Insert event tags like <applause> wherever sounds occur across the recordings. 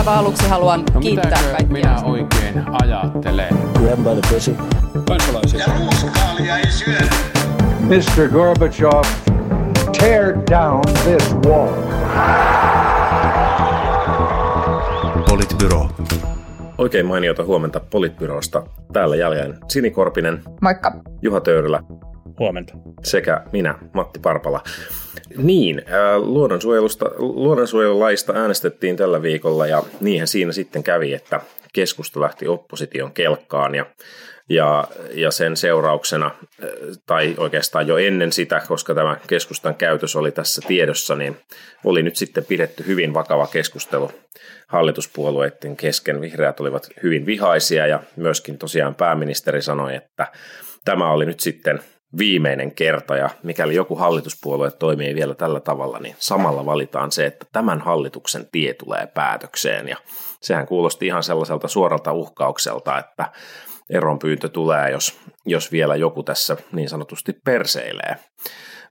aivan aluksi haluan no, kiittää kaikkia. minä oikein ajattelen? Grab by the pussy. Kansalaisia. Ja ruuskaalia ei syödä. Mr. Gorbachev, tear down this wall. Politbyro. Oikein mainiota huomenta Politbyrosta. Täällä jälleen Sini Korpinen. Moikka. Juha Töyrylä. Huomenta. Sekä minä, Matti Parpala. Niin, äh, luonnonsuojelusta, luonnonsuojelulaista äänestettiin tällä viikolla ja niinhän siinä sitten kävi, että keskusta lähti opposition kelkkaan ja, ja, ja sen seurauksena, äh, tai oikeastaan jo ennen sitä, koska tämä keskustan käytös oli tässä tiedossa, niin oli nyt sitten pidetty hyvin vakava keskustelu hallituspuolueiden kesken. Vihreät olivat hyvin vihaisia ja myöskin tosiaan pääministeri sanoi, että tämä oli nyt sitten viimeinen kerta ja mikäli joku hallituspuolue toimii vielä tällä tavalla, niin samalla valitaan se, että tämän hallituksen tie tulee päätökseen ja sehän kuulosti ihan sellaiselta suoralta uhkaukselta, että eronpyyntö tulee, jos, jos vielä joku tässä niin sanotusti perseilee.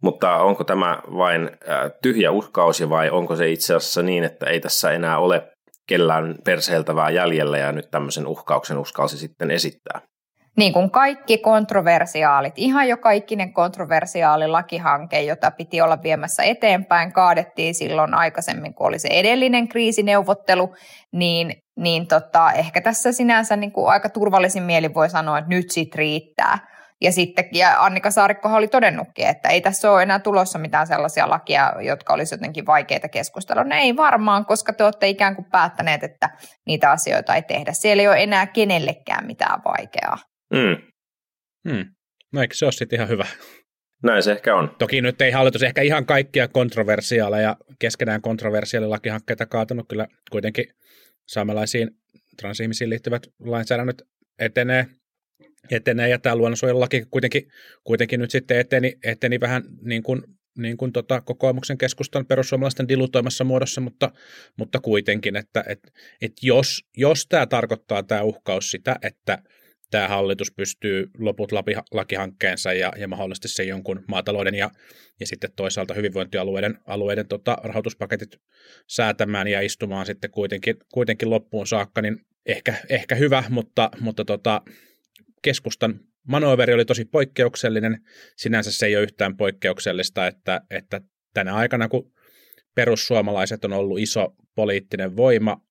Mutta onko tämä vain tyhjä uhkaus vai onko se itse asiassa niin, että ei tässä enää ole kellään perseiltävää jäljellä ja nyt tämmöisen uhkauksen uskalsi sitten esittää? Niin kuin kaikki kontroversiaalit, ihan jo kaikkinen kontroversiaali lakihanke, jota piti olla viemässä eteenpäin, kaadettiin silloin aikaisemmin, kun oli se edellinen kriisineuvottelu, niin, niin tota, ehkä tässä sinänsä niin kuin aika turvallisin mieli voi sanoa, että nyt sit riittää. Ja sitten ja Annika Saarikko oli todennutkin, että ei tässä ole enää tulossa mitään sellaisia lakia, jotka olisi jotenkin vaikeita keskustella. No ei varmaan, koska te olette ikään kuin päättäneet, että niitä asioita ei tehdä. Siellä ei ole enää kenellekään mitään vaikeaa. Mm. Hmm. No eikö se ole sitten ihan hyvä? Näin se ehkä on. Toki nyt ei hallitus ehkä ihan kaikkia kontroversiaaleja, keskenään kontroversiaalilakihankkeita kaatunut. Kyllä kuitenkin saamelaisiin transihmisiin liittyvät lainsäädännöt etenee, etenee ja tämä luonnonsuojelulaki kuitenkin, kuitenkin nyt sitten eteni, eteni vähän niin kuin, niin kuin tota kokoomuksen keskustan perussuomalaisten dilutoimassa muodossa, mutta, mutta kuitenkin, että et, et jos, jos tämä tarkoittaa tämä uhkaus sitä, että tämä hallitus pystyy loput lakihankkeensa ja, ja mahdollisesti sen jonkun maatalouden ja, ja sitten toisaalta hyvinvointialueiden alueiden tota, rahoituspaketit säätämään ja istumaan sitten kuitenkin, kuitenkin loppuun saakka, niin ehkä, ehkä hyvä, mutta, mutta tota, keskustan manoveri oli tosi poikkeuksellinen. Sinänsä se ei ole yhtään poikkeuksellista, että, että tänä aikana, kun perussuomalaiset on ollut iso poliittinen voima,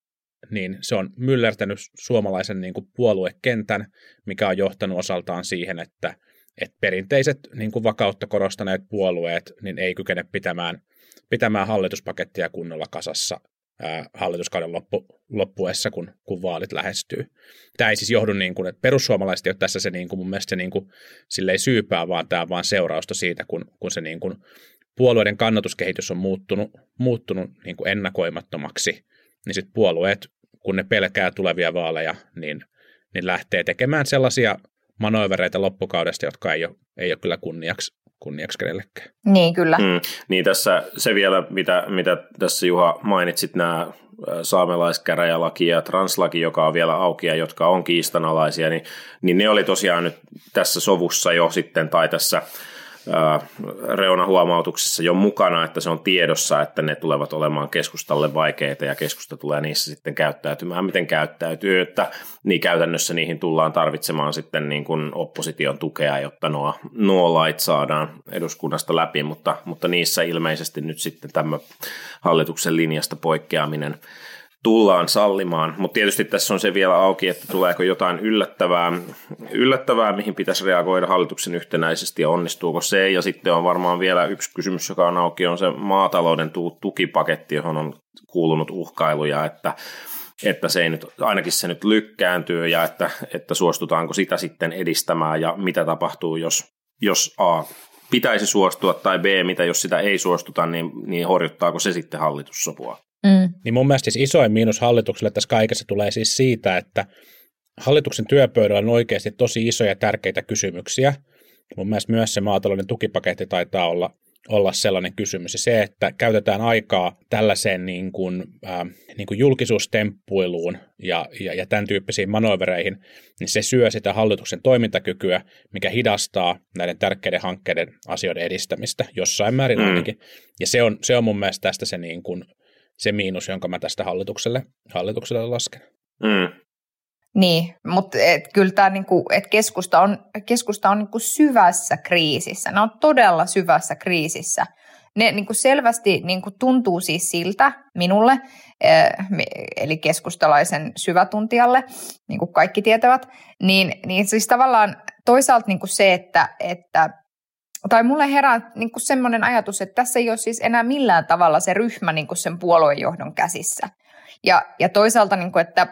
niin se on myllertänyt suomalaisen niin kuin puoluekentän, mikä on johtanut osaltaan siihen, että, että perinteiset niin kuin vakautta korostaneet puolueet niin ei kykene pitämään, pitämään hallituspakettia kunnolla kasassa ää, hallituskauden loppu, loppuessa, kun, kun vaalit lähestyy. Tämä ei siis johdu niin kuin, että perussuomalaiset ei ole tässä se niin kuin, mun mielestä se niin kuin, ei syypää, vaan tämä on vaan seurausta siitä, kun, kun se niin kuin, puolueiden kannatuskehitys on muuttunut, muuttunut niin kuin ennakoimattomaksi, niin sitten puolueet, kun ne pelkää tulevia vaaleja, niin, niin lähtee tekemään sellaisia manövereitä loppukaudesta, jotka ei ole, ei ole kyllä kunniaksi, kunniaksi kenellekään. Niin, kyllä. Mm, niin tässä se vielä, mitä, mitä tässä Juha mainitsit, nämä saamelaiskäräjälaki ja translaki, joka on vielä auki ja jotka on kiistanalaisia, niin, niin ne oli tosiaan nyt tässä sovussa jo sitten, tai tässä reunahuomautuksissa jo mukana, että se on tiedossa, että ne tulevat olemaan keskustalle vaikeita ja keskusta tulee niissä sitten käyttäytymään, miten käyttäytyy, että niin käytännössä niihin tullaan tarvitsemaan sitten niin kuin opposition tukea, jotta nuo, nuo lait saadaan eduskunnasta läpi, mutta, mutta niissä ilmeisesti nyt sitten tämä hallituksen linjasta poikkeaminen tullaan sallimaan, mutta tietysti tässä on se vielä auki, että tuleeko jotain yllättävää, yllättävää, mihin pitäisi reagoida hallituksen yhtenäisesti ja onnistuuko se. Ja sitten on varmaan vielä yksi kysymys, joka on auki, on se maatalouden tukipaketti, johon on kuulunut uhkailuja, että että se ei nyt, ainakin se nyt lykkääntyy ja että, että suostutaanko sitä sitten edistämään ja mitä tapahtuu, jos, jos A pitäisi suostua tai B, mitä jos sitä ei suostuta, niin, niin horjuttaako se sitten hallitussopua? Mm. Niin mun mielestä siis isoin miinus hallitukselle tässä kaikessa tulee siis siitä, että hallituksen työpöydällä on oikeasti tosi isoja tärkeitä kysymyksiä. Mun mielestä myös se maatalouden tukipaketti taitaa olla, olla sellainen kysymys. Ja se, että käytetään aikaa tällaiseen niin kuin, äh, niin kuin julkisuustemppuiluun ja, ja, ja tämän tyyppisiin manovereihin, niin se syö sitä hallituksen toimintakykyä, mikä hidastaa näiden tärkeiden hankkeiden asioiden edistämistä jossain määrin mm. ainakin. Ja se on, se on mun mielestä tästä se niin kuin se miinus, jonka mä tästä hallitukselle, hallitukselle lasken. Mm. Niin, mutta et, kyllä tämä niinku, et keskusta on, keskusta on niinku syvässä kriisissä. Ne on todella syvässä kriisissä. Ne niinku selvästi niinku tuntuu siis siltä minulle, eli keskustalaisen syvätuntijalle, niin kuin kaikki tietävät, niin, niin siis tavallaan toisaalta niinku se, että, että tai mulle herää niin semmoinen ajatus, että tässä ei ole siis enää millään tavalla se ryhmä niin sen puoluejohdon käsissä. Ja, ja toisaalta, niin kuin, että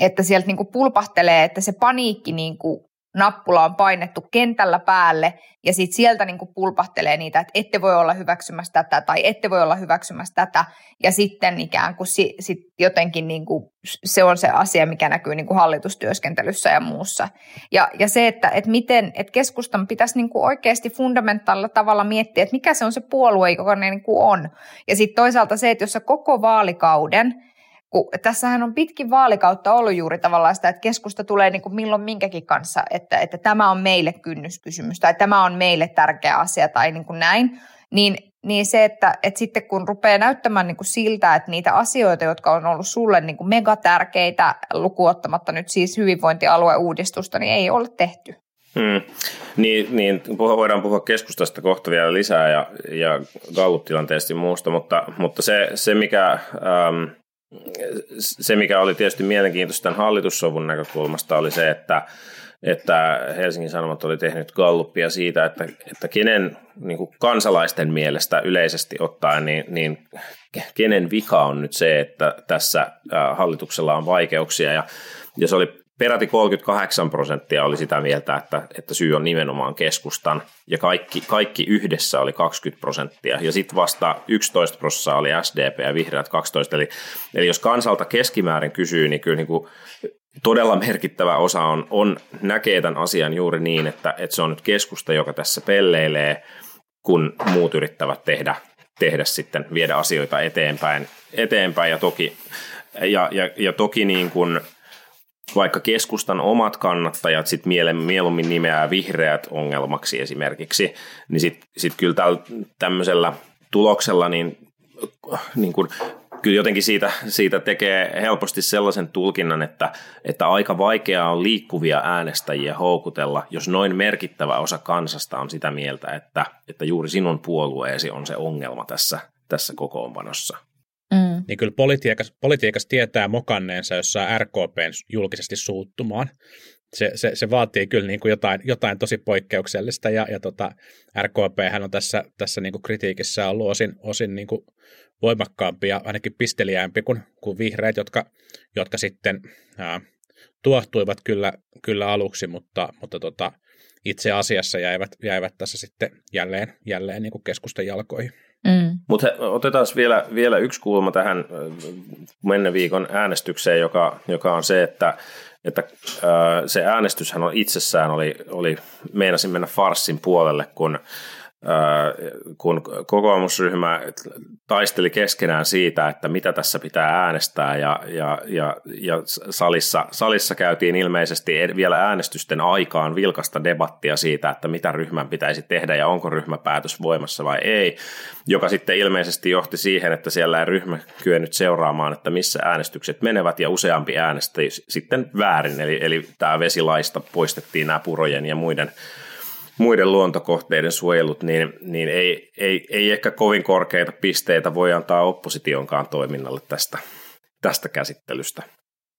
että sieltä niin kuin pulpahtelee, että se paniikki niin kuin nappula on painettu kentällä päälle ja sitten sieltä niin kuin pulpahtelee niitä, että ette voi olla hyväksymässä tätä tai ette voi olla hyväksymässä tätä ja sitten ikään kuin si, sit jotenkin niin kuin se on se asia, mikä näkyy niin kuin hallitustyöskentelyssä ja muussa. Ja, ja se, että, että miten että keskustan pitäisi niin kuin oikeasti fundamentaalilla tavalla miettiä, että mikä se on se puolue, joka ne niin kuin on. Ja sitten toisaalta se, että jos sä koko vaalikauden – kun tässähän on pitkin vaalikautta ollut juuri tavallaan sitä, että keskusta tulee niin kuin milloin minkäkin kanssa, että, että tämä on meille kynnyskysymys tai tämä on meille tärkeä asia tai niin kuin näin, niin, niin se, että, että sitten kun rupeaa näyttämään niin kuin siltä, että niitä asioita, jotka on ollut sulle niin kuin megatärkeitä, lukuottamatta nyt siis hyvinvointialueuudistusta, niin ei ole tehty. Hmm. Niin, niin, voidaan puhua keskustasta kohta vielä lisää ja, ja Gallup-tilanteesta muusta, mutta, mutta se, se mikä ähm, se, mikä oli tietysti mielenkiintoista tämän hallitussovun näkökulmasta, oli se, että, että Helsingin Sanomat oli tehnyt gallupia siitä, että, että kenen niin kuin kansalaisten mielestä yleisesti ottaen, niin, niin kenen vika on nyt se, että tässä hallituksella on vaikeuksia. Ja, ja se oli peräti 38 prosenttia oli sitä mieltä, että, että syy on nimenomaan keskustan, ja kaikki, kaikki yhdessä oli 20 prosenttia, ja sitten vasta 11 prosenttia oli SDP ja vihreät 12, eli, eli jos kansalta keskimäärin kysyy, niin kyllä niin kuin todella merkittävä osa on, on näkee tämän asian juuri niin, että, että se on nyt keskusta, joka tässä pelleilee, kun muut yrittävät tehdä, tehdä sitten, viedä asioita eteenpäin, eteenpäin. Ja toki, ja, ja, ja toki niin kuin, vaikka keskustan omat kannattajat sit mieluummin nimeää vihreät ongelmaksi esimerkiksi, niin sitten sit kyllä tällä, tämmöisellä tuloksella niin, niin kun, kyllä jotenkin siitä, siitä tekee helposti sellaisen tulkinnan, että, että aika vaikeaa on liikkuvia äänestäjiä houkutella, jos noin merkittävä osa kansasta on sitä mieltä, että, että juuri sinun puolueesi on se ongelma tässä, tässä kokoonpanossa. Mm. Niin kyllä politiikas, politiikas tietää mokanneensa, jos saa RKPn julkisesti suuttumaan. Se, se, se vaatii kyllä niin kuin jotain, jotain tosi poikkeuksellista, ja, ja tota, RKP on tässä, tässä niin kuin kritiikissä ollut osin, osin niin kuin voimakkaampi ja ainakin pisteliämpi kuin, kuin vihreät, jotka, jotka sitten ää, tuohtuivat kyllä, kyllä aluksi, mutta, mutta tota, itse asiassa jäivät, jäivät tässä sitten jälleen, jälleen niin kuin keskustan jalkoihin. Mm. Mutta otetaan vielä, vielä yksi kulma tähän menneen viikon äänestykseen, joka, joka on se, että, että se äänestyshän on itsessään oli, oli meinasin mennä farssin puolelle, kun kun kokoomusryhmä taisteli keskenään siitä, että mitä tässä pitää äänestää ja, ja, ja, ja salissa, salissa käytiin ilmeisesti vielä äänestysten aikaan vilkasta debattia siitä, että mitä ryhmän pitäisi tehdä ja onko ryhmäpäätös voimassa vai ei, joka sitten ilmeisesti johti siihen, että siellä ei ryhmä kyennyt seuraamaan, että missä äänestykset menevät ja useampi äänestäjä sitten väärin, eli, eli tämä vesilaista poistettiin nämä purojen ja muiden muiden luontokohteiden suojelut, niin, niin ei, ei, ei ehkä kovin korkeita pisteitä voi antaa oppositionkaan toiminnalle tästä, tästä käsittelystä.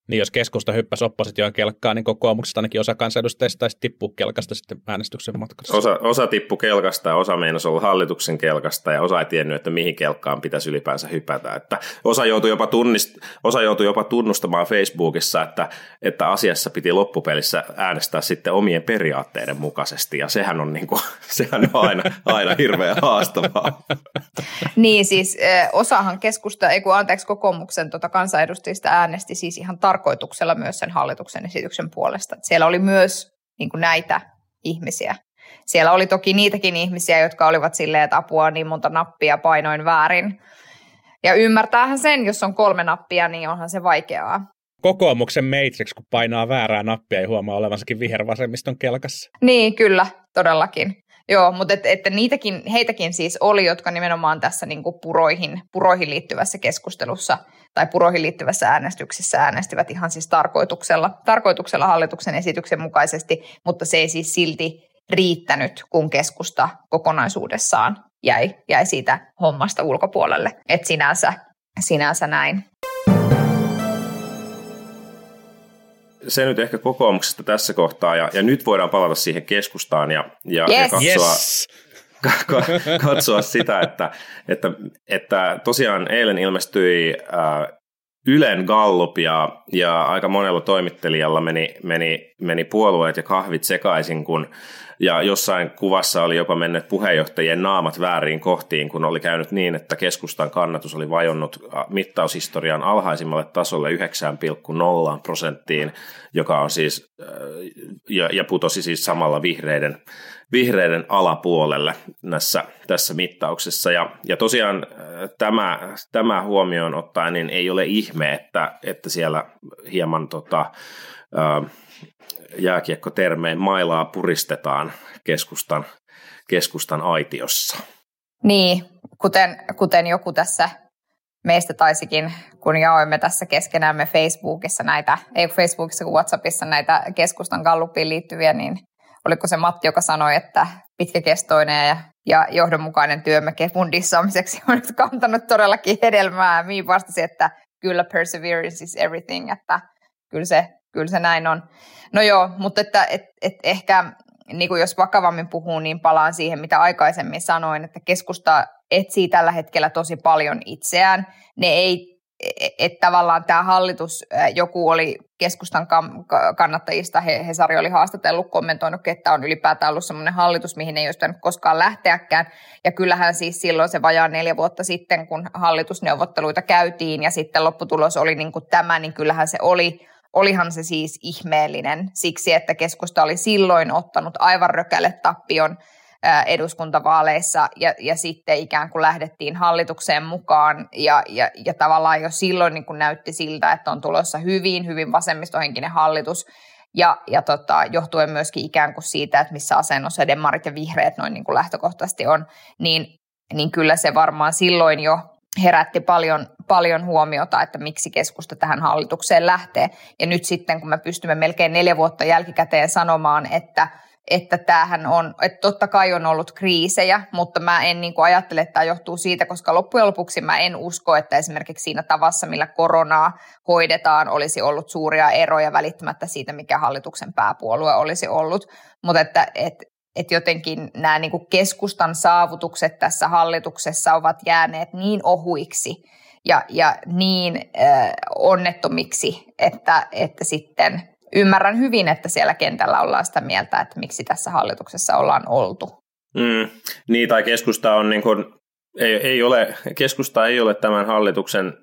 Niin jos keskusta hyppäsi opposition kelkkaan, niin kokoomuksesta ainakin osa kansanedustajista taisi tippua kelkasta sitten äänestyksen matkassa. Osa, osa tippu kelkasta ja osa meinasi olla hallituksen kelkasta ja osa ei tiennyt, että mihin kelkkaan pitäisi ylipäänsä hypätä. Että osa, joutui jopa tunnist, osa joutui jopa tunnustamaan Facebookissa, että, että asiassa piti loppupelissä äänestää sitten omien periaatteiden mukaisesti ja sehän on, niin kuin, <laughs> sehän on aina, aina hirveän haastavaa. niin siis osahan keskusta, ei kun anteeksi kokoomuksen tota kansanedustajista äänesti siis ihan tar- tarkoituksella myös sen hallituksen esityksen puolesta. Että siellä oli myös niin kuin näitä ihmisiä. Siellä oli toki niitäkin ihmisiä, jotka olivat silleen, että apua niin monta nappia painoin väärin. Ja ymmärtäähän sen, jos on kolme nappia, niin onhan se vaikeaa. Kokoomuksen Matrix, kun painaa väärää nappia, ei huomaa olevansakin vihervasemmiston kelkassa. Niin, kyllä, todellakin. Joo, mutta et, että niitäkin, heitäkin siis oli, jotka nimenomaan tässä niin kuin puroihin, puroihin liittyvässä keskustelussa tai puroihin liittyvässä äänestyksessä äänestivät ihan siis tarkoituksella, tarkoituksella hallituksen esityksen mukaisesti, mutta se ei siis silti riittänyt, kun keskusta kokonaisuudessaan jäi, jäi siitä hommasta ulkopuolelle. Et sinänsä, sinänsä näin. Se nyt ehkä kokoomuksesta tässä kohtaa, ja, ja nyt voidaan palata siihen keskustaan ja, ja, yes. ja katsoa, yes. katsoa sitä, että, että, että tosiaan eilen ilmestyi äh, Ylen Gallup ja, aika monella toimittelijalla meni, meni, meni puolueet ja kahvit sekaisin, kun ja jossain kuvassa oli jopa mennyt puheenjohtajien naamat väärin kohtiin, kun oli käynyt niin, että keskustan kannatus oli vajonnut mittaushistorian alhaisimmalle tasolle 9,0 prosenttiin, joka on siis, ja, ja putosi siis samalla vihreiden, vihreiden alapuolelle näissä, tässä mittauksessa. Ja, ja tosiaan tämä, tämä huomioon ottaen niin ei ole ihme, että, että siellä hieman tota, jääkiekkotermein mailaa puristetaan keskustan, keskustan aitiossa. Niin, kuten, kuten joku tässä meistä taisikin, kun jaoimme tässä keskenämme Facebookissa näitä, ei Facebookissa kuin WhatsAppissa näitä keskustan gallupiin liittyviä, niin oliko se Matti, joka sanoi, että pitkäkestoinen ja, ja johdonmukainen työmme kepun dissaamiseksi <laughs> on nyt kantanut todellakin hedelmää. Miin vastasi, että kyllä perseverance is everything, että kyllä se, kyllä se näin on. No joo, mutta että et, et ehkä niin kuin jos vakavammin puhuu, niin palaan siihen, mitä aikaisemmin sanoin, että keskusta etsii tällä hetkellä tosi paljon itseään. Ne ei, että tavallaan tämä hallitus, joku oli keskustan kannattajista, Hesari oli haastatellut, kommentoinut, että on ylipäätään ollut sellainen hallitus, mihin ei olisi koskaan lähteäkään. Ja kyllähän siis silloin se vajaa neljä vuotta sitten, kun hallitusneuvotteluita käytiin ja sitten lopputulos oli niin kuin tämä, niin kyllähän se oli olihan se siis ihmeellinen siksi, että keskusta oli silloin ottanut aivan rökälle tappion eduskuntavaaleissa ja, ja sitten ikään kuin lähdettiin hallitukseen mukaan ja, ja, ja tavallaan jo silloin niin kuin näytti siltä, että on tulossa hyvin, hyvin vasemmistohenkinen hallitus ja, ja tota, johtuen myöskin ikään kuin siitä, että missä asennossa demarit ja vihreät noin niin kuin lähtökohtaisesti on, niin, niin kyllä se varmaan silloin jo herätti paljon, paljon huomiota, että miksi keskusta tähän hallitukseen lähtee. Ja nyt sitten, kun me pystymme melkein neljä vuotta jälkikäteen sanomaan, että että tämähän on, että totta kai on ollut kriisejä, mutta mä en niin kuin ajattele, että tämä johtuu siitä, koska loppujen lopuksi mä en usko, että esimerkiksi siinä tavassa, millä koronaa hoidetaan, olisi ollut suuria eroja välittämättä siitä, mikä hallituksen pääpuolue olisi ollut. Mutta että, että että jotenkin nämä niin kuin keskustan saavutukset tässä hallituksessa ovat jääneet niin ohuiksi ja, ja niin äh, onnettomiksi, että, että sitten ymmärrän hyvin, että siellä kentällä ollaan sitä mieltä, että miksi tässä hallituksessa ollaan oltu. Mm, niin, tai keskusta on niin kuin, ei, ei ole, keskusta ei ole tämän hallituksen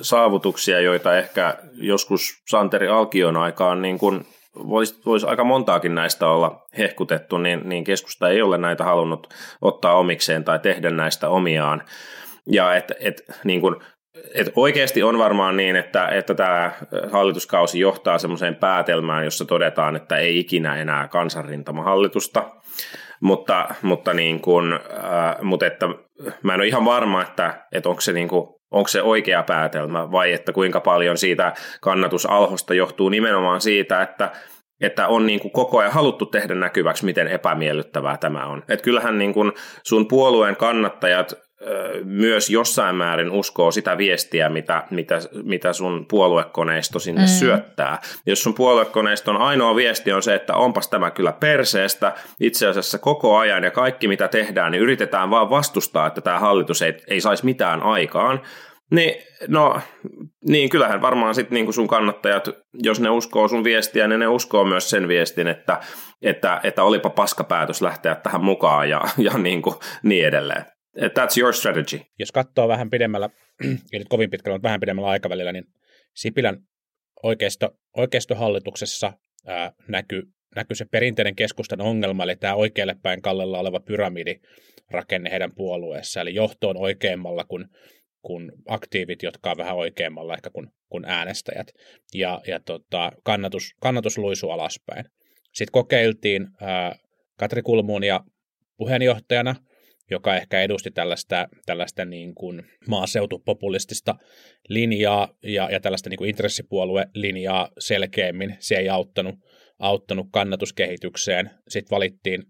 saavutuksia, joita ehkä joskus Santeri Alkion aikaan niin kuin voisi vois aika montaakin näistä olla hehkutettu, niin, niin keskusta ei ole näitä halunnut ottaa omikseen tai tehdä näistä omiaan. Ja et, et, niin kun, et oikeasti on varmaan niin, että, että tämä hallituskausi johtaa semmoiseen päätelmään, jossa todetaan, että ei ikinä enää kansanrintamahallitusta, mutta, mutta, niin kun, äh, mutta että mä en ole ihan varma, että, että onko se niin kun, onko se oikea päätelmä vai että kuinka paljon siitä kannatusalhosta johtuu nimenomaan siitä, että että on niin kuin koko ajan haluttu tehdä näkyväksi, miten epämiellyttävää tämä on. Et kyllähän niin kuin sun puolueen kannattajat myös jossain määrin uskoo sitä viestiä, mitä, mitä, mitä sun puoluekoneisto sinne mm. syöttää. Jos sun puoluekoneiston ainoa viesti on se, että onpas tämä kyllä perseestä, itse asiassa koko ajan ja kaikki mitä tehdään, niin yritetään vaan vastustaa, että tämä hallitus ei, ei saisi mitään aikaan, niin, no, niin kyllähän varmaan sitten niin sun kannattajat, jos ne uskoo sun viestiä, niin ne uskoo myös sen viestin, että, että, että olipa paskapäätös lähteä tähän mukaan ja, ja niin, kuin, niin edelleen. That's your strategy. Jos katsoo vähän pidemmällä, <clears throat> ei nyt kovin pitkällä, mutta vähän pidemmällä aikavälillä, niin Sipilän oikeisto, oikeistohallituksessa ää, näkyy, näkyy se perinteinen keskustan ongelma, eli tämä oikealle päin kallella oleva pyramidirakenne heidän puolueessa, eli johto on oikeammalla kuin, kuin aktiivit, jotka on vähän oikeammalla ehkä kuin, kuin äänestäjät, ja, ja tota, kannatus, kannatus luisuu alaspäin. Sitten kokeiltiin ää, Katri Kulmuun ja puheenjohtajana, joka ehkä edusti tällaista, tällaista niin kuin maaseutupopulistista linjaa ja, ja tällaista niin kuin intressipuoluelinjaa selkeämmin. Se ei auttanut, auttanut kannatuskehitykseen. Sitten valittiin,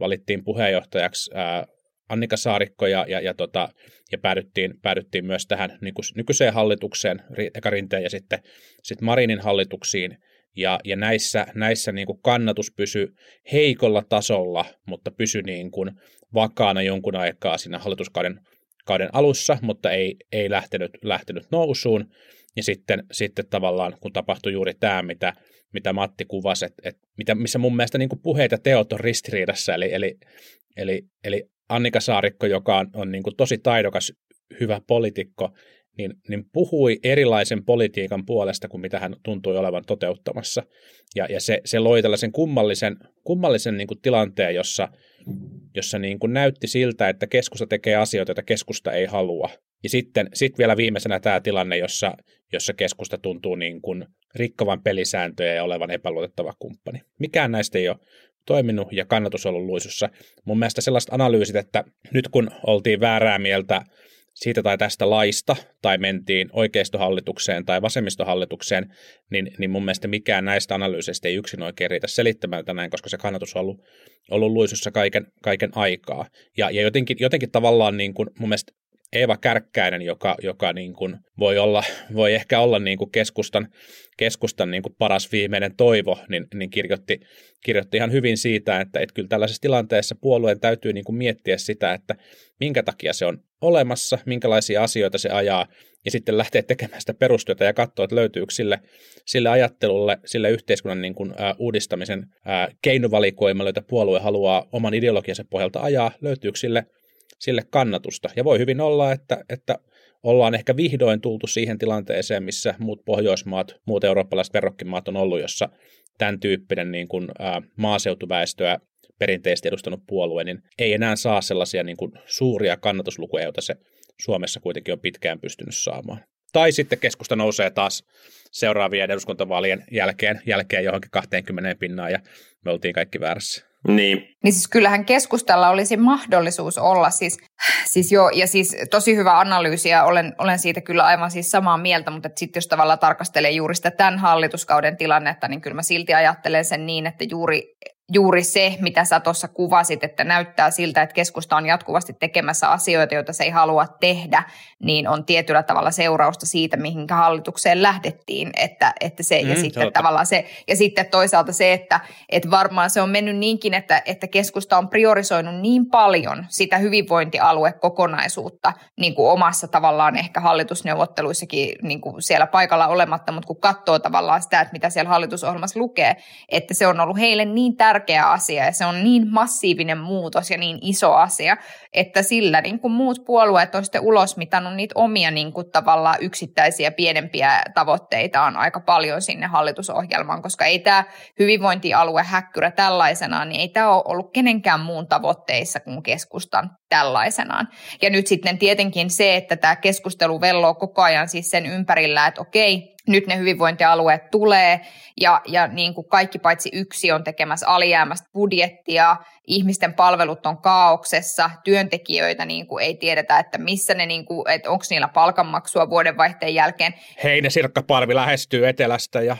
valittiin puheenjohtajaksi ää, Annika Saarikko ja, ja, ja, tota, ja päädyttiin, päädyttiin myös tähän nykyiseen hallitukseen, eka Rinteen ja sitten sit Marinin hallituksiin. Ja, ja näissä, näissä niin kuin kannatus pysyi heikolla tasolla, mutta pysyi niin kuin vakaana jonkun aikaa siinä hallituskauden kauden alussa, mutta ei, ei lähtenyt, lähtenyt nousuun. Ja sitten, sitten tavallaan, kun tapahtui juuri tämä, mitä, mitä Matti kuvasi, että, että mitä, missä mun mielestä niin kuin puheet ja teot on ristiriidassa, eli, eli, eli, eli Annika Saarikko, joka on, on niin kuin tosi taidokas, hyvä poliitikko, niin, niin puhui erilaisen politiikan puolesta kuin mitä hän tuntui olevan toteuttamassa. Ja, ja se, se loi tällaisen kummallisen, kummallisen niin kuin tilanteen, jossa, jossa niin kuin näytti siltä, että keskusta tekee asioita, joita keskusta ei halua. Ja sitten sit vielä viimeisenä tämä tilanne, jossa, jossa keskusta tuntuu niin kuin rikkovan pelisääntöjä ja olevan epäluotettava kumppani. Mikään näistä ei ole toiminut ja kannatus ollut luisussa. Mun mielestä sellaiset analyysit, että nyt kun oltiin väärää mieltä siitä tai tästä laista, tai mentiin oikeistohallitukseen tai vasemmistohallitukseen, niin, niin mun mielestä mikään näistä analyyseistä ei yksin oikein riitä selittämään näin, koska se kannatus on ollut, ollut luisussa kaiken, kaiken aikaa. Ja, ja jotenkin, jotenkin tavallaan niin kuin mun mielestä Eeva Kärkkäinen, joka, joka niin kuin voi, olla, voi ehkä olla niin kuin keskustan, keskustan niin kuin paras viimeinen toivo, niin, niin kirjoitti, kirjoitti ihan hyvin siitä, että, että kyllä tällaisessa tilanteessa puolueen täytyy niin kuin miettiä sitä, että minkä takia se on olemassa, minkälaisia asioita se ajaa, ja sitten lähteä tekemään sitä perustyötä ja katsoa, että löytyykö sille, sille ajattelulle, sille yhteiskunnan niin kuin, ää, uudistamisen ää, keinovalikoimalle, jota puolue haluaa oman ideologiansa pohjalta ajaa, löytyykö sille sille kannatusta. Ja voi hyvin olla, että, että ollaan ehkä vihdoin tultu siihen tilanteeseen, missä muut Pohjoismaat, muut eurooppalaiset verrokkimaat on ollut, jossa tämän tyyppinen niin kuin, ää, maaseutuväestöä perinteisesti edustanut puolue, niin ei enää saa sellaisia niin kuin, suuria kannatuslukuja, joita se Suomessa kuitenkin on pitkään pystynyt saamaan. Tai sitten keskusta nousee taas seuraavien eduskuntavaalien jälkeen, jälkeen johonkin 20 pinnaan ja me oltiin kaikki väärässä. Niin. Niin siis kyllähän keskustalla olisi mahdollisuus olla siis, siis jo, ja siis tosi hyvä analyysi ja olen, olen siitä kyllä aivan siis samaa mieltä, mutta sitten jos tavallaan tarkastelee juuri sitä tämän hallituskauden tilannetta, niin kyllä mä silti ajattelen sen niin, että juuri juuri se, mitä sä tuossa kuvasit, että näyttää siltä, että keskusta on jatkuvasti tekemässä asioita, joita se ei halua tehdä, niin on tietyllä tavalla seurausta siitä, mihin hallitukseen lähdettiin. Että, että se, mm, ja, sitten tavallaan se, ja sitten toisaalta se, että, että varmaan se on mennyt niinkin, että, että keskusta on priorisoinut niin paljon sitä hyvinvointialuekokonaisuutta niin kuin omassa tavallaan ehkä hallitusneuvotteluissakin niin kuin siellä paikalla olematta, mutta kun katsoo tavallaan sitä, että mitä siellä hallitusohjelmassa lukee, että se on ollut heille niin tärkeää, tärkeä asia ja se on niin massiivinen muutos ja niin iso asia, että sillä niin kuin muut puolueet on sitten ulosmitannut niitä omia niin kuin tavallaan yksittäisiä pienempiä tavoitteitaan aika paljon sinne hallitusohjelmaan, koska ei tämä hyvinvointialue häkkyrä tällaisenaan, niin ei tämä ole ollut kenenkään muun tavoitteissa kuin keskustan tällaisenaan. Ja nyt sitten tietenkin se, että tämä keskustelu velloo koko ajan siis sen ympärillä, että okei, nyt ne hyvinvointialueet tulee ja, ja niin kuin kaikki paitsi yksi on tekemässä alijäämästä budjettia, ihmisten palvelut on kaauksessa, työntekijöitä niin kuin ei tiedetä, että missä ne, niin kuin, että onko niillä palkanmaksua vuodenvaihteen jälkeen. Heinä Sirkkapalvi lähestyy etelästä ja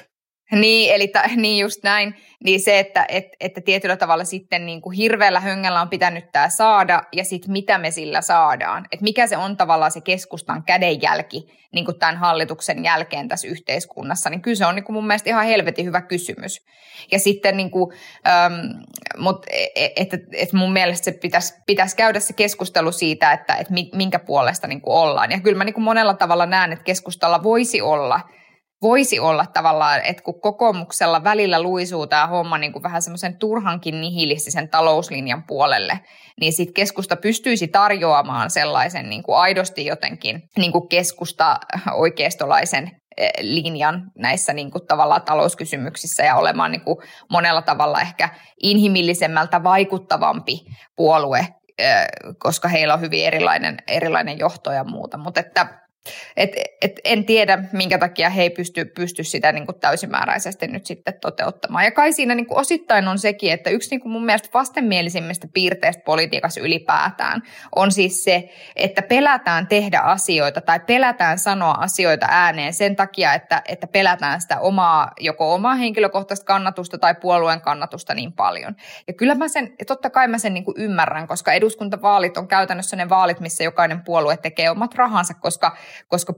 niin, eli ta, <laughs> niin just näin. Niin se, että et, että tietyllä tavalla sitten niin kuin hirveällä höngällä on pitänyt tämä saada, ja sitten mitä me sillä saadaan. Että mikä se on tavallaan se keskustan kädenjälki niin kuin tämän hallituksen jälkeen tässä yhteiskunnassa. Niin kyllä se on niin kuin mun mielestä ihan helvetin hyvä kysymys. Ja sitten niin kuin, äm, mut, et, et, et mun mielestä se pitäisi, pitäisi käydä se keskustelu siitä, että et minkä puolesta niin kuin ollaan. Ja kyllä mä niin kuin monella tavalla näen, että keskustalla voisi olla – voisi olla tavallaan, että kun kokoomuksella välillä luisuu tämä homma niin kuin vähän semmoisen turhankin nihilistisen talouslinjan puolelle, niin sitten keskusta pystyisi tarjoamaan sellaisen niin kuin aidosti jotenkin niin kuin keskusta oikeistolaisen eh, linjan näissä niin kuin tavallaan talouskysymyksissä ja olemaan niin kuin monella tavalla ehkä inhimillisemmältä vaikuttavampi puolue, eh, koska heillä on hyvin erilainen, erilainen johto ja muuta. Mutta että et, et en tiedä, minkä takia he ei pysty, pysty sitä niin kuin täysimääräisesti nyt sitten toteuttamaan. Ja kai siinä niin kuin osittain on sekin, että yksi niin kuin mun mielestä vastenmielisimmistä piirteistä politiikassa ylipäätään on siis se, että pelätään tehdä asioita tai pelätään sanoa asioita ääneen sen takia, että, että pelätään sitä omaa, joko omaa henkilökohtaista kannatusta tai puolueen kannatusta niin paljon. Ja kyllä mä sen, totta kai mä sen niin kuin ymmärrän, koska eduskuntavaalit on käytännössä ne vaalit, missä jokainen puolue tekee omat rahansa, koska, koska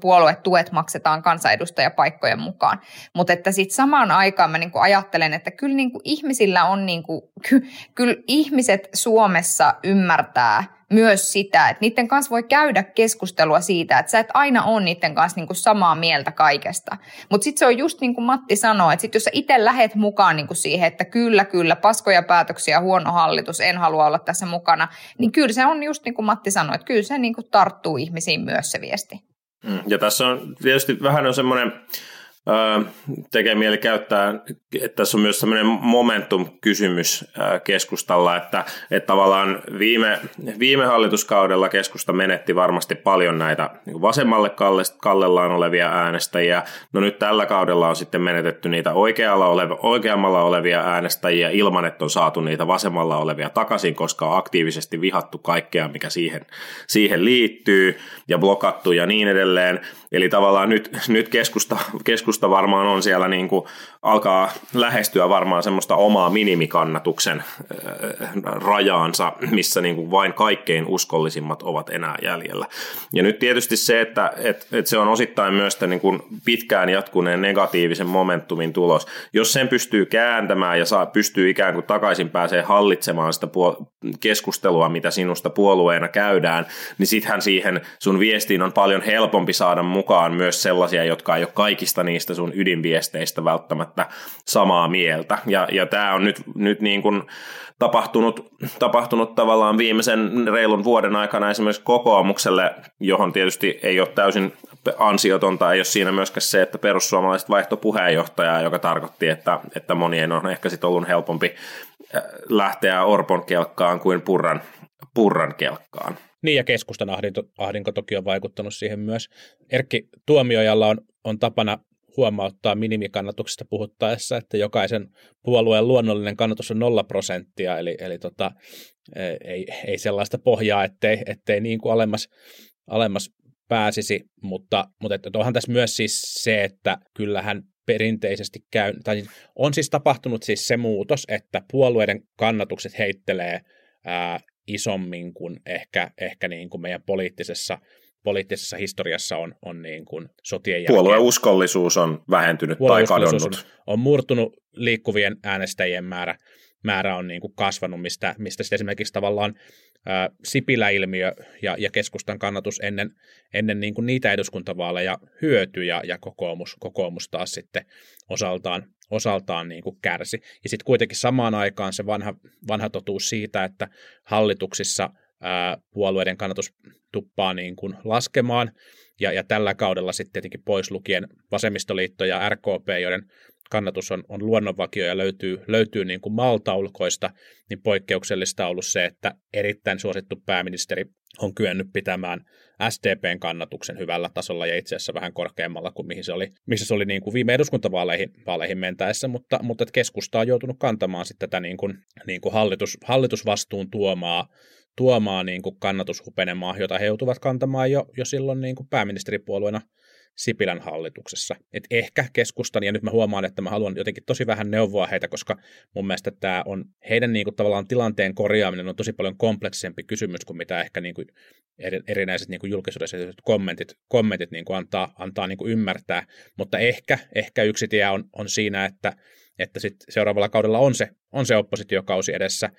puoluetuet maksetaan kansanedustajapaikkojen mukaan. Mutta että sitten samaan aikaan mä niinku ajattelen, että kyllä niinku ihmisillä on, niinku, ky, kyllä ihmiset Suomessa ymmärtää myös sitä, että niiden kanssa voi käydä keskustelua siitä, että sä et aina ole niiden kanssa niinku samaa mieltä kaikesta. Mutta sitten se on just niin kuin Matti sanoi, että sit jos sä itse lähet mukaan niinku siihen, että kyllä, kyllä, paskoja päätöksiä, huono hallitus, en halua olla tässä mukana, niin kyllä se on just niin kuin Matti sanoi, että kyllä se niinku tarttuu ihmisiin myös se viesti. Mm, ja tässä on tietysti vähän on semmoinen tekee mieli käyttää, että tässä on myös sellainen momentum-kysymys keskustalla, että, että tavallaan viime, viime hallituskaudella keskusta menetti varmasti paljon näitä niin vasemmalle kallellaan olevia äänestäjiä. No nyt tällä kaudella on sitten menetetty niitä oikealla oleva, oikeammalla olevia äänestäjiä ilman, että on saatu niitä vasemmalla olevia takaisin, koska on aktiivisesti vihattu kaikkea, mikä siihen, siihen liittyy ja blokattu ja niin edelleen. Eli tavallaan nyt, nyt keskusta, keskusta varmaan on siellä niin kuin, alkaa lähestyä varmaan semmoista omaa minimikannatuksen äh, rajaansa, missä niin kuin vain kaikkein uskollisimmat ovat enää jäljellä. Ja nyt tietysti se, että et, et se on osittain myös niin kuin pitkään jatkuneen negatiivisen momentumin tulos. Jos sen pystyy kääntämään ja saa, pystyy ikään kuin takaisin pääsee hallitsemaan sitä puol- keskustelua, mitä sinusta puolueena käydään, niin sittenhän siihen sun viestiin on paljon helpompi saada mukaan myös sellaisia, jotka ei ole kaikista niistä sun ydinviesteistä välttämättä samaa mieltä. Ja, ja tämä on nyt, nyt niin kuin tapahtunut, tapahtunut tavallaan viimeisen reilun vuoden aikana esimerkiksi kokoomukselle, johon tietysti ei ole täysin ansiotonta, ei ole siinä myöskään se, että perussuomalaiset vaihto puheenjohtajaa, joka tarkoitti, että, että monien on ehkä sitten ollut helpompi äh, lähteä Orpon kelkkaan kuin Purran, Purran kelkkaan. Niin ja keskustan ahdinko, ahdinko toki on vaikuttanut siihen myös. Erkki Tuomiojalla on, on tapana huomauttaa minimikannatuksesta puhuttaessa, että jokaisen puolueen luonnollinen kannatus on nolla prosenttia, eli, eli tota, e, ei, ei sellaista pohjaa, ettei, ettei niin kuin alemmas, alemmas pääsisi, mutta, mutta että onhan tässä myös siis se, että kyllähän perinteisesti käy, tai on siis tapahtunut siis se muutos, että puolueiden kannatukset heittelee ää, isommin kuin ehkä, ehkä niin kuin meidän poliittisessa, poliittisessa historiassa on, on niin kuin sotien jälkeen. Puolueuskollisuus on vähentynyt tai kadonnut. On, on murtunut liikkuvien äänestäjien määrä, määrä on niin kuin kasvanut, mistä, mistä sitten esimerkiksi tavallaan ää, Sipilä-ilmiö ja, ja keskustan kannatus ennen, ennen niin kuin niitä eduskuntavaaleja hyötyi ja, ja kokoomus, kokoomus taas sitten osaltaan, osaltaan niin kuin kärsi. Ja sitten kuitenkin samaan aikaan se vanha, vanha totuus siitä, että hallituksissa ää, puolueiden kannatus tuppaa niin kuin laskemaan, ja, ja tällä kaudella sitten tietenkin pois lukien vasemmistoliitto ja RKP, joiden kannatus on, on luonnonvakio ja löytyy, löytyy niin kuin maltaulkoista, niin poikkeuksellista on ollut se, että erittäin suosittu pääministeri on kyennyt pitämään SDPn kannatuksen hyvällä tasolla ja itse asiassa vähän korkeammalla kuin mihin se oli, missä se oli niin kuin viime eduskuntavaaleihin vaaleihin mentäessä, mutta, mutta keskusta on joutunut kantamaan sitten tätä niin kuin, niin kuin hallitus, hallitusvastuun tuomaa, tuomaa niin kuin kannatushupenemaa, jota he joutuvat kantamaan jo, jo silloin niin kuin pääministeripuolueena Sipilän hallituksessa. Et ehkä keskustan, ja nyt mä huomaan, että mä haluan jotenkin tosi vähän neuvoa heitä, koska mun mielestä tämä on, heidän niin kuin, tavallaan tilanteen korjaaminen on tosi paljon kompleksisempi kysymys kuin mitä ehkä niin kuin, erinäiset niin kuin julkisuudessa kommentit, kommentit niin kuin antaa, antaa niin kuin ymmärtää, mutta ehkä, ehkä yksi tie on, on siinä, että, että sit seuraavalla kaudella on se, on se oppositiokausi edessä,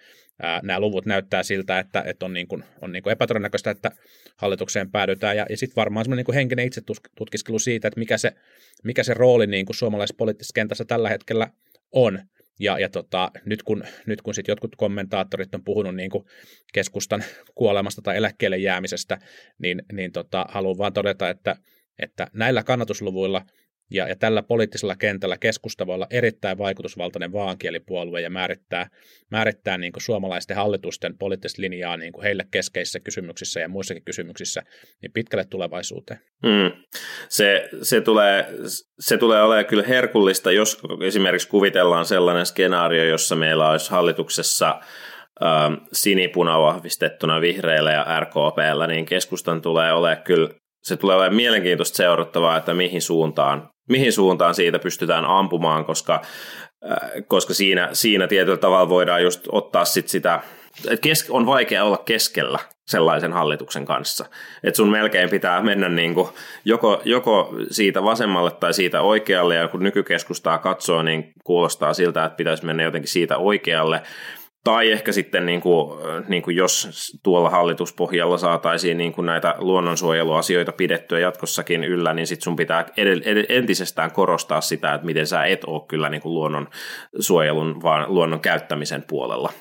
ää, nämä luvut näyttää siltä, että, että on, niin kuin, on niin kuin epätodennäköistä, että hallitukseen päädytään. Ja, ja sitten varmaan semmoinen niin henkinen itsetutkiskelu siitä, että mikä se, mikä se rooli niin kuin suomalaisessa poliittisessa kentässä tällä hetkellä on. Ja, ja tota, nyt kun, nyt kun sit jotkut kommentaattorit on puhunut niin kuin keskustan kuolemasta tai eläkkeelle jäämisestä, niin, niin tota, haluan vaan todeta, että, että näillä kannatusluvuilla Ja, ja tällä poliittisella kentällä keskusta voi olla erittäin vaikutusvaltainen vaankielipuolue ja määrittää, määrittää niin kuin suomalaisten hallitusten poliittista linjaa niin kuin heille keskeisissä kysymyksissä ja muissakin kysymyksissä niin pitkälle tulevaisuuteen. Mm. Se, se, tulee, se tulee olemaan kyllä herkullista, jos esimerkiksi kuvitellaan sellainen skenaario, jossa meillä olisi hallituksessa ähm, sinipuna vahvistettuna vihreillä ja RKPllä, niin keskustan tulee olemaan kyllä se tulee olemaan mielenkiintoista seurattavaa, että mihin suuntaan, mihin suuntaan siitä pystytään ampumaan, koska, äh, koska siinä, siinä tietyllä tavalla voidaan just ottaa sit sitä, että kes, on vaikea olla keskellä sellaisen hallituksen kanssa. Että sun melkein pitää mennä niin joko, joko siitä vasemmalle tai siitä oikealle, ja kun nykykeskustaa katsoo, niin kuulostaa siltä, että pitäisi mennä jotenkin siitä oikealle, tai ehkä sitten, niin kuin, niin kuin jos tuolla hallituspohjalla saataisiin niin kuin näitä luonnonsuojeluasioita pidettyä jatkossakin yllä, niin sitten sun pitää ed- ed- entisestään korostaa sitä, että miten sä et ole kyllä niin kuin luonnonsuojelun, vaan luonnon käyttämisen puolella.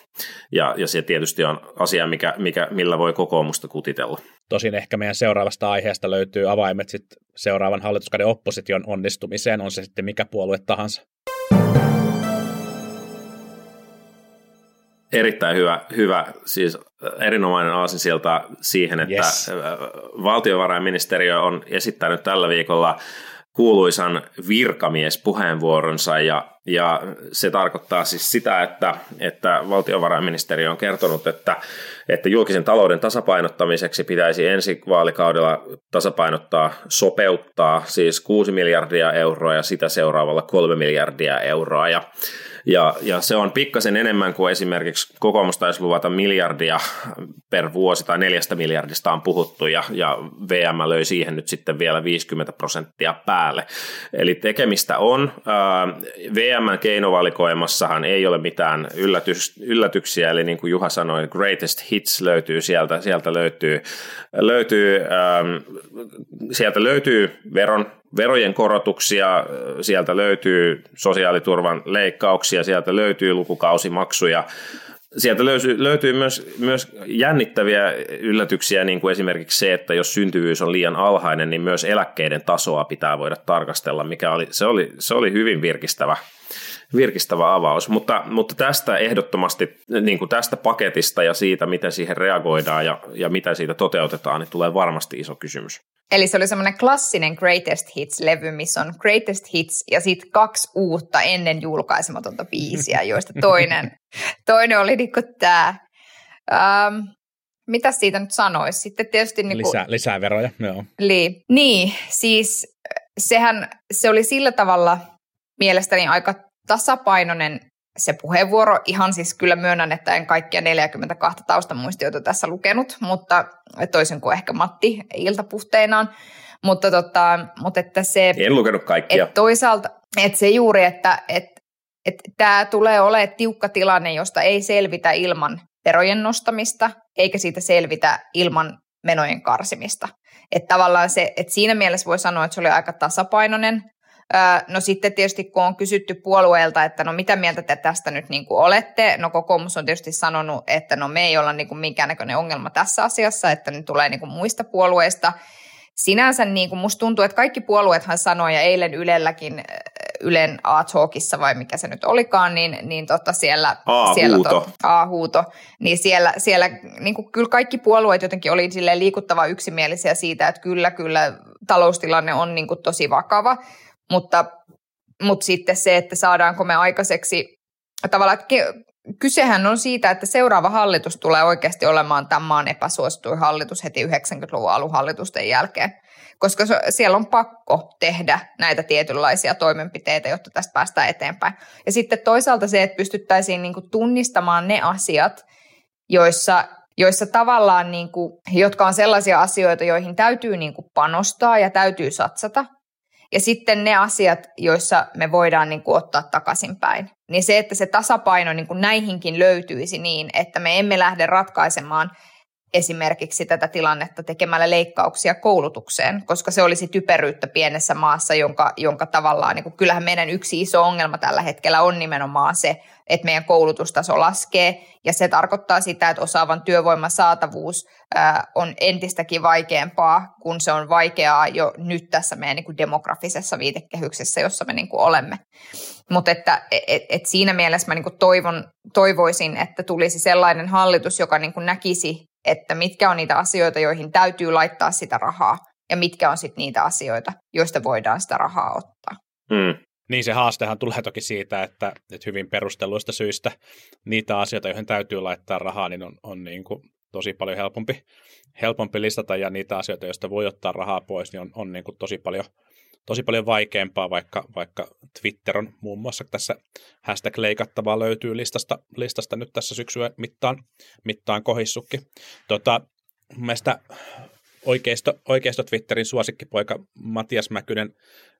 Ja, ja se tietysti on asia, mikä, mikä, millä voi kokoomusta kutitella. Tosin ehkä meidän seuraavasta aiheesta löytyy avaimet sit seuraavan hallituskauden opposition onnistumiseen, on se sitten mikä puolue tahansa. Erittäin hyvä, hyvä siis erinomainen aasinsilta siihen, että yes. valtiovarainministeriö on esittänyt tällä viikolla kuuluisan virkamiespuheenvuoronsa ja, ja se tarkoittaa siis sitä, että, että valtiovarainministeriö on kertonut, että, että julkisen talouden tasapainottamiseksi pitäisi ensi vaalikaudella tasapainottaa, sopeuttaa siis 6 miljardia euroa ja sitä seuraavalla 3 miljardia euroa ja ja, ja se on pikkasen enemmän kuin esimerkiksi kokoomus taisi luvata miljardia per vuosi tai neljästä miljardista on puhuttu ja, ja VM löi siihen nyt sitten vielä 50 prosenttia päälle. Eli tekemistä on. VM keinovalikoimassahan ei ole mitään yllätys, yllätyksiä, eli niin kuin Juha sanoi, greatest hits löytyy sieltä, sieltä löytyy, löytyy, sieltä löytyy veron verojen korotuksia, sieltä löytyy sosiaaliturvan leikkauksia, sieltä löytyy lukukausimaksuja, sieltä löytyy, löytyy myös, myös jännittäviä yllätyksiä, niin kuin esimerkiksi se, että jos syntyvyys on liian alhainen, niin myös eläkkeiden tasoa pitää voida tarkastella, mikä oli, se oli, se oli hyvin virkistävä, virkistävä avaus. Mutta, mutta tästä ehdottomasti, niin kuin tästä paketista ja siitä, miten siihen reagoidaan ja, ja mitä siitä toteutetaan, niin tulee varmasti iso kysymys. Eli se oli semmoinen klassinen Greatest Hits-levy, missä on Greatest Hits ja sitten kaksi uutta ennen julkaisematonta biisiä, <laughs> joista toinen, toinen oli niinku tämä. Ähm, mitä siitä nyt sanoisi? Sitten tietysti... Niinku, lisää, lisää veroja, joo. Li, niin, siis sehän se oli sillä tavalla mielestäni aika tasapainoinen se puheenvuoro. Ihan siis kyllä myönnän, että en kaikkia 42 taustamuistiota tässä lukenut, mutta toisin kuin ehkä Matti iltapuhteinaan. Mutta, tota, mutta että se... En lukenut kaikkia. Että toisaalta, että se juuri, että, että, että tämä tulee olemaan tiukka tilanne, josta ei selvitä ilman verojen nostamista, eikä siitä selvitä ilman menojen karsimista. Että tavallaan se, että siinä mielessä voi sanoa, että se oli aika tasapainoinen No sitten tietysti kun on kysytty puolueelta, että no mitä mieltä te tästä nyt niin kuin olette, no kokoomus on tietysti sanonut, että no me ei olla niin kuin minkäännäköinen ongelma tässä asiassa, että ne tulee niin kuin muista puolueista. Sinänsä niin kuin musta tuntuu, että kaikki puolueethan sanoi ja eilen Ylelläkin, Ylen A-talkissa vai mikä se nyt olikaan, niin, niin tota siellä, A-huuto. siellä to, A-huuto, niin siellä, siellä niin kuin kyllä kaikki puolueet jotenkin oli liikuttava yksimielisiä siitä, että kyllä, kyllä taloustilanne on niin kuin tosi vakava, mutta, mutta sitten se, että saadaanko me aikaiseksi, tavallaan että kysehän on siitä, että seuraava hallitus tulee oikeasti olemaan tämän maan epäsuosituin hallitus heti 90-luvun alun hallitusten jälkeen, koska siellä on pakko tehdä näitä tietynlaisia toimenpiteitä, jotta tästä päästään eteenpäin. Ja sitten toisaalta se, että pystyttäisiin niin kuin tunnistamaan ne asiat, joissa joissa tavallaan, niin kuin, jotka on sellaisia asioita, joihin täytyy niin kuin panostaa ja täytyy satsata, ja sitten ne asiat, joissa me voidaan niin kuin ottaa takaisinpäin. Niin se, että se tasapaino niin kuin näihinkin löytyisi niin, että me emme lähde ratkaisemaan esimerkiksi tätä tilannetta tekemällä leikkauksia koulutukseen, koska se olisi typeryyttä pienessä maassa, jonka, jonka tavallaan, niin kuin, kyllähän meidän yksi iso ongelma tällä hetkellä on nimenomaan se, että meidän koulutustaso laskee, ja se tarkoittaa sitä, että osaavan työvoiman saatavuus ää, on entistäkin vaikeampaa, kun se on vaikeaa jo nyt tässä meidän niin kuin demografisessa viitekehyksessä, jossa me niin kuin olemme. Mutta että et, et siinä mielessä mä niin kuin toivon, toivoisin, että tulisi sellainen hallitus, joka niin kuin näkisi, että mitkä on niitä asioita, joihin täytyy laittaa sitä rahaa, ja mitkä on sitten niitä asioita, joista voidaan sitä rahaa ottaa. Mm. Niin se haastehan tulee toki siitä, että, että hyvin perustelluista syistä niitä asioita, joihin täytyy laittaa rahaa, niin on, on niin kuin tosi paljon helpompi, helpompi listata, ja niitä asioita, joista voi ottaa rahaa pois, niin on, on niin kuin tosi paljon tosi paljon vaikeampaa, vaikka, vaikka Twitter on muun muassa tässä hashtag leikattavaa löytyy listasta, listasta nyt tässä syksyä mittaan, mittaan kohissukki. Tota, mielestä oikeisto, oikeisto Twitterin suosikkipoika Matias Mäkynen,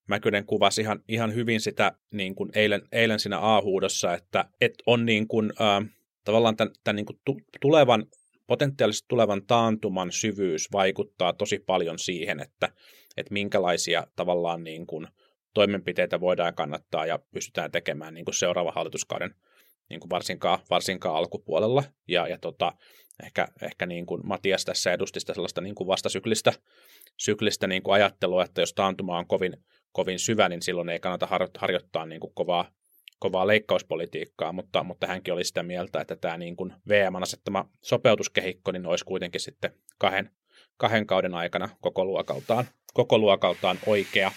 Mäkynen kuvasi ihan, ihan hyvin sitä niin kuin eilen, eilen siinä A-huudossa, että, että on niin kuin, äh, tavallaan tämän, tämän niin kuin tulevan potentiaalisesti tulevan taantuman syvyys vaikuttaa tosi paljon siihen, että, että minkälaisia tavallaan niin kuin toimenpiteitä voidaan kannattaa ja pystytään tekemään niin kuin seuraavan hallituskauden niin kuin varsinkaan, varsinkaan alkupuolella. Ja, ja tota, ehkä, ehkä niin kuin Matias tässä edusti sitä sellaista niin kuin vastasyklistä syklistä niin kuin ajattelua, että jos taantuma on kovin, kovin syvä, niin silloin ei kannata harjoittaa niin kuin kovaa, kovaa leikkauspolitiikkaa, mutta, mutta hänkin oli sitä mieltä, että tämä niin kuin VM asettama sopeutuskehikko niin olisi kuitenkin sitten kahden, kahden kauden aikana koko luokaltaan, koko luokaltaan oikea.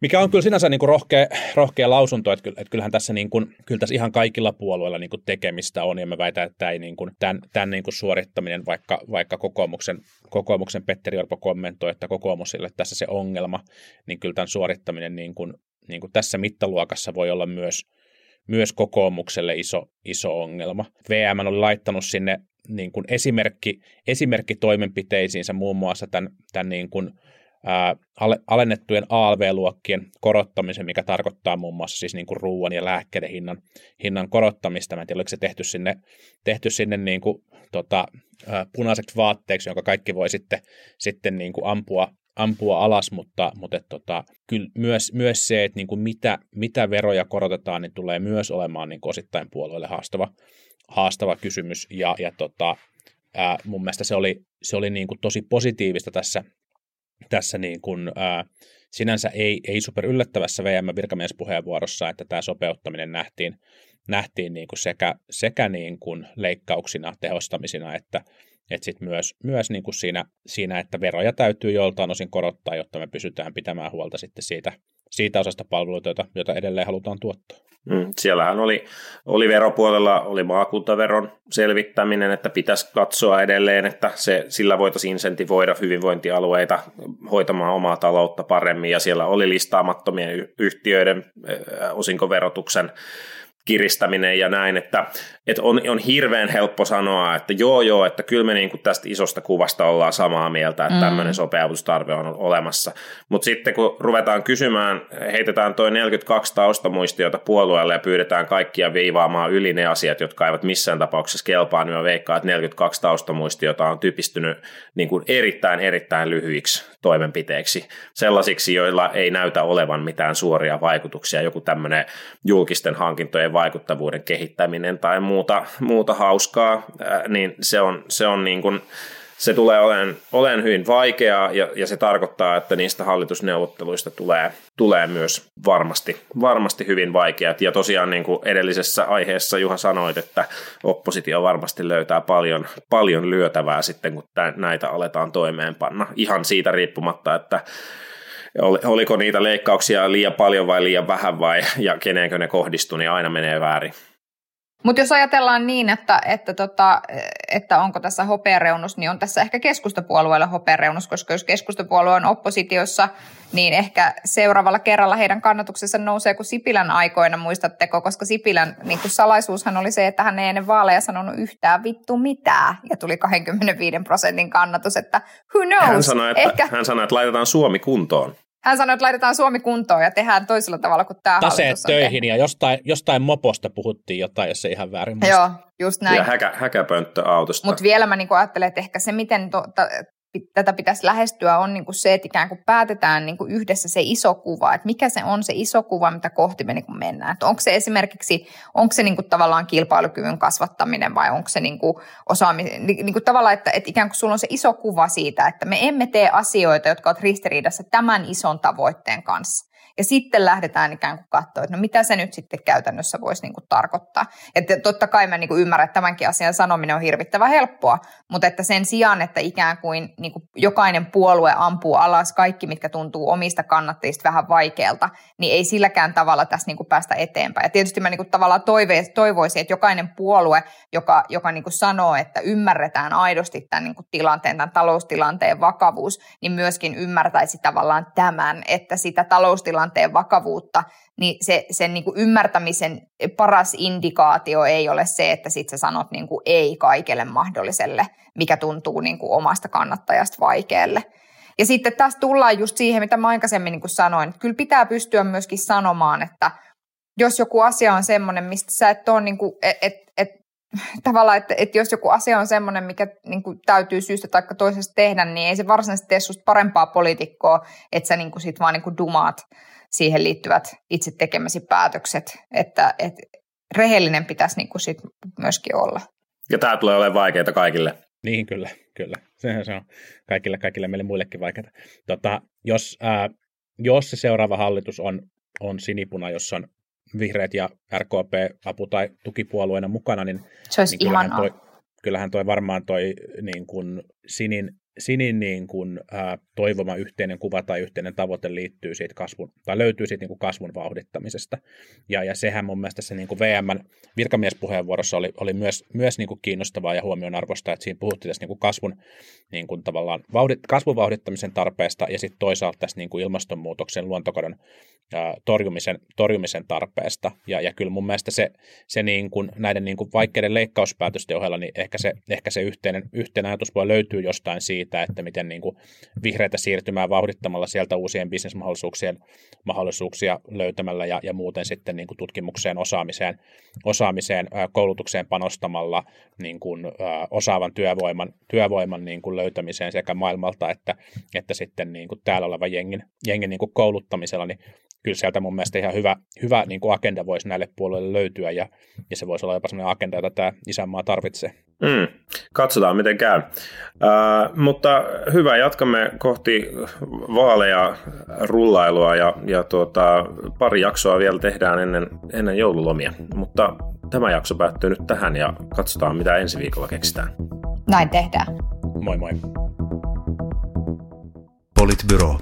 Mikä on kyllä sinänsä niin kuin rohkea, rohkea lausunto, että kyllähän tässä, niin kuin, kyllä tässä ihan kaikilla puolueilla niin kuin tekemistä on, ja mä väitän, että ei niin kuin, tämän, tämän niin kuin suorittaminen, vaikka, vaikka kokoomuksen, kokoomuksen Petteri Orpo kommentoi, että kokoomusille tässä se ongelma, niin kyllä tämän suorittaminen niin kuin, niin kuin tässä mittaluokassa voi olla myös, myös kokoomukselle iso, iso ongelma. VM oli laittanut sinne niin kuin esimerkki, esimerkkitoimenpiteisiinsä muun muassa tämän, tämän niin kuin, ää, alennettujen ALV-luokkien korottamisen, mikä tarkoittaa muun muassa siis niin kuin ruoan ja lääkkeiden hinnan, hinnan korottamista. Mä en tiedä, oliko se tehty sinne, tehty sinne niin kuin, tota, punaiseksi vaatteeksi, jonka kaikki voi sitten, sitten niin kuin ampua, ampua alas, mutta, mutta et, tota, kyllä myös, myös se, että niin kuin mitä, mitä veroja korotetaan, niin tulee myös olemaan niin osittain puolueelle haastava, haastava kysymys. Ja, ja tota, ää, mun mielestä se oli, se oli niin kuin tosi positiivista tässä, tässä niin kuin, ää, sinänsä ei, ei super yllättävässä VM-virkamiespuheenvuorossa, että tämä sopeuttaminen nähtiin, nähtiin niin kuin sekä, sekä niin kuin leikkauksina, tehostamisina, että, että sit myös, myös niin kuin siinä, siinä, että veroja täytyy joltain osin korottaa, jotta me pysytään pitämään huolta sitten siitä, siitä osasta palveluita, jota, jota edelleen halutaan tuottaa. Mm, siellähän oli, oli veropuolella oli maakuntaveron selvittäminen, että pitäisi katsoa edelleen, että se, sillä voitaisiin insentivoida hyvinvointialueita hoitamaan omaa taloutta paremmin, ja siellä oli listaamattomien yhtiöiden osinkoverotuksen kiristäminen ja näin, että, että on, on hirveän helppo sanoa, että joo joo, että kyllä me niin kuin tästä isosta kuvasta ollaan samaa mieltä, että mm. tämmöinen sopeutustarve on olemassa. Mutta sitten kun ruvetaan kysymään, heitetään toi 42 taustamuistiota puolueelle ja pyydetään kaikkia viivaamaan yli ne asiat, jotka eivät missään tapauksessa kelpaa, niin mä veikkaan, että 42 taustamuistiota on typistynyt niin kuin erittäin erittäin lyhyiksi toimenpiteiksi, sellaisiksi, joilla ei näytä olevan mitään suoria vaikutuksia, joku tämmöinen julkisten hankintojen vaikuttavuuden kehittäminen tai muuta, muuta hauskaa, niin se on, se on niin kuin, se tulee olemaan, olemaan hyvin vaikeaa ja, ja se tarkoittaa, että niistä hallitusneuvotteluista tulee, tulee myös varmasti, varmasti hyvin vaikeat. Ja tosiaan niin kuin edellisessä aiheessa Juha sanoit, että oppositio varmasti löytää paljon, paljon lyötävää sitten, kun näitä aletaan toimeenpanna. Ihan siitä riippumatta, että oliko niitä leikkauksia liian paljon vai liian vähän vai ja keneenkö ne kohdistuu, niin aina menee väärin. Mutta jos ajatellaan niin, että, että, tota, että onko tässä hopeareunus, niin on tässä ehkä keskustapuolueella hopeareunus, koska jos keskustapuolue on oppositiossa, niin ehkä seuraavalla kerralla heidän kannatuksensa nousee kuin Sipilän aikoina, muistatteko, koska Sipilän niin kuin salaisuushan oli se, että hän ei ennen vaaleja sanonut yhtään vittu mitään, ja tuli 25 prosentin kannatus, että who knows. Hän sanoi, että, ehkä... hän sanoi, että laitetaan Suomi kuntoon. Hän sanoi, että laitetaan Suomi kuntoon ja tehdään toisella tavalla kuin tämä Taseet töihin ja jostain, jostain moposta puhuttiin jotain, jos se ihan väärin muista. Joo, just näin. Ja häkä, häkäpönttö autosta. Mutta vielä mä niinku ajattelen, että ehkä se, miten to, ta, tätä pitäisi lähestyä, on niin kuin se, että ikään kuin päätetään niin kuin yhdessä se iso kuva, että mikä se on se iso kuva, mitä kohti me niin kuin mennään. Että onko se esimerkiksi, onko se niin kuin tavallaan kilpailukyvyn kasvattaminen vai onko se niin kuin osaaminen, niin kuin tavallaan, että, että ikään kuin sulla on se iso kuva siitä, että me emme tee asioita, jotka ovat ristiriidassa tämän ison tavoitteen kanssa. Ja sitten lähdetään ikään kuin katsoa, että no mitä se nyt sitten käytännössä voisi niin kuin tarkoittaa. Että totta kai mä niin kuin ymmärrän, että tämänkin asian sanominen on hirvittävän helppoa, mutta että sen sijaan, että ikään kuin, niin kuin jokainen puolue ampuu alas kaikki, mitkä tuntuu omista kannattajista vähän vaikealta, niin ei silläkään tavalla tässä niin kuin päästä eteenpäin. Ja tietysti mä niin kuin tavallaan toive, toivoisin, että jokainen puolue, joka, joka niin kuin sanoo, että ymmärretään aidosti tämän niin kuin tilanteen, tämän taloustilanteen vakavuus, niin myöskin ymmärtäisi tavallaan tämän, että sitä taloustilanteen tilanteen vakavuutta, niin se, sen niin kuin ymmärtämisen paras indikaatio ei ole se, että sit sä sanot niin kuin ei kaikelle mahdolliselle, mikä tuntuu niin kuin omasta kannattajasta vaikealle. Ja sitten tässä tullaan just siihen, mitä mä aikaisemmin niin kuin sanoin, että kyllä pitää pystyä myöskin sanomaan, että jos joku asia on semmoinen, mistä sä et ole, niin kuin, et, et, et, <laughs> tavallaan, että, että jos joku asia on semmoinen, mikä niin kuin, täytyy syystä tai toisesta tehdä, niin ei se varsinaisesti tee susta parempaa poliitikkoa, että sä niin kuin, sit vaan niin kuin, dumaat siihen liittyvät itse tekemäsi päätökset, että, että rehellinen pitäisi niin kuin sit myöskin olla. Ja tämä tulee olemaan vaikeaa kaikille. Niin, kyllä, kyllä. Sehän se on kaikille, kaikille meille muillekin vaikeaa. Tota, jos, ää, jos se seuraava hallitus on, on sinipuna, jossa on vihreät ja RKP apu- tai tukipuolueena mukana, niin, se olisi niin kyllähän, toi, kyllähän toi varmaan toi niin kuin sinin Sinin niin kuin, ää, toivoma yhteinen kuva tai yhteinen tavoite liittyy siitä kasvun, tai löytyy siitä niin kuin kasvun vauhdittamisesta. Ja, ja sehän mun mielestä se niin kuin VMn virkamiespuheenvuorossa oli, oli myös, myös niin kuin kiinnostavaa ja huomionarvoista, että siinä puhuttiin tästä niin kuin kasvun, niin kuin tavallaan vauhdit, kasvun vauhdittamisen tarpeesta ja sitten toisaalta tästä niin kuin ilmastonmuutoksen, luontokadon ää, torjumisen, torjumisen tarpeesta. Ja, ja kyllä mun mielestä se, se niin kuin, näiden niin kuin vaikeiden leikkauspäätösten ohella, niin ehkä se, ehkä se yhteinen, yhteinen ajatus voi löytyä jostain siitä, siitä, että miten niin kuin vihreitä siirtymää vauhdittamalla sieltä uusien bisnesmahdollisuuksien mahdollisuuksia löytämällä ja, ja muuten sitten niin kuin tutkimukseen, osaamiseen, osaamiseen, koulutukseen panostamalla niin kuin, osaavan työvoiman, työvoiman niin kuin löytämiseen sekä maailmalta että, että sitten niin kuin täällä oleva jengin, jengin niin kuin kouluttamisella, niin kyllä sieltä mun mielestä ihan hyvä, hyvä niin kuin agenda voisi näille puolueille löytyä ja, ja se voisi olla jopa sellainen agenda, jota tämä isänmaa tarvitsee. Mm, katsotaan, miten käy. Uh, mutta hyvä, jatkamme kohti vaaleja rullailua ja, ja tuota, pari jaksoa vielä tehdään ennen, ennen joululomia. Mutta tämä jakso päättyy nyt tähän ja katsotaan, mitä ensi viikolla keksitään. Näin tehdään. Moi moi. Politbyro.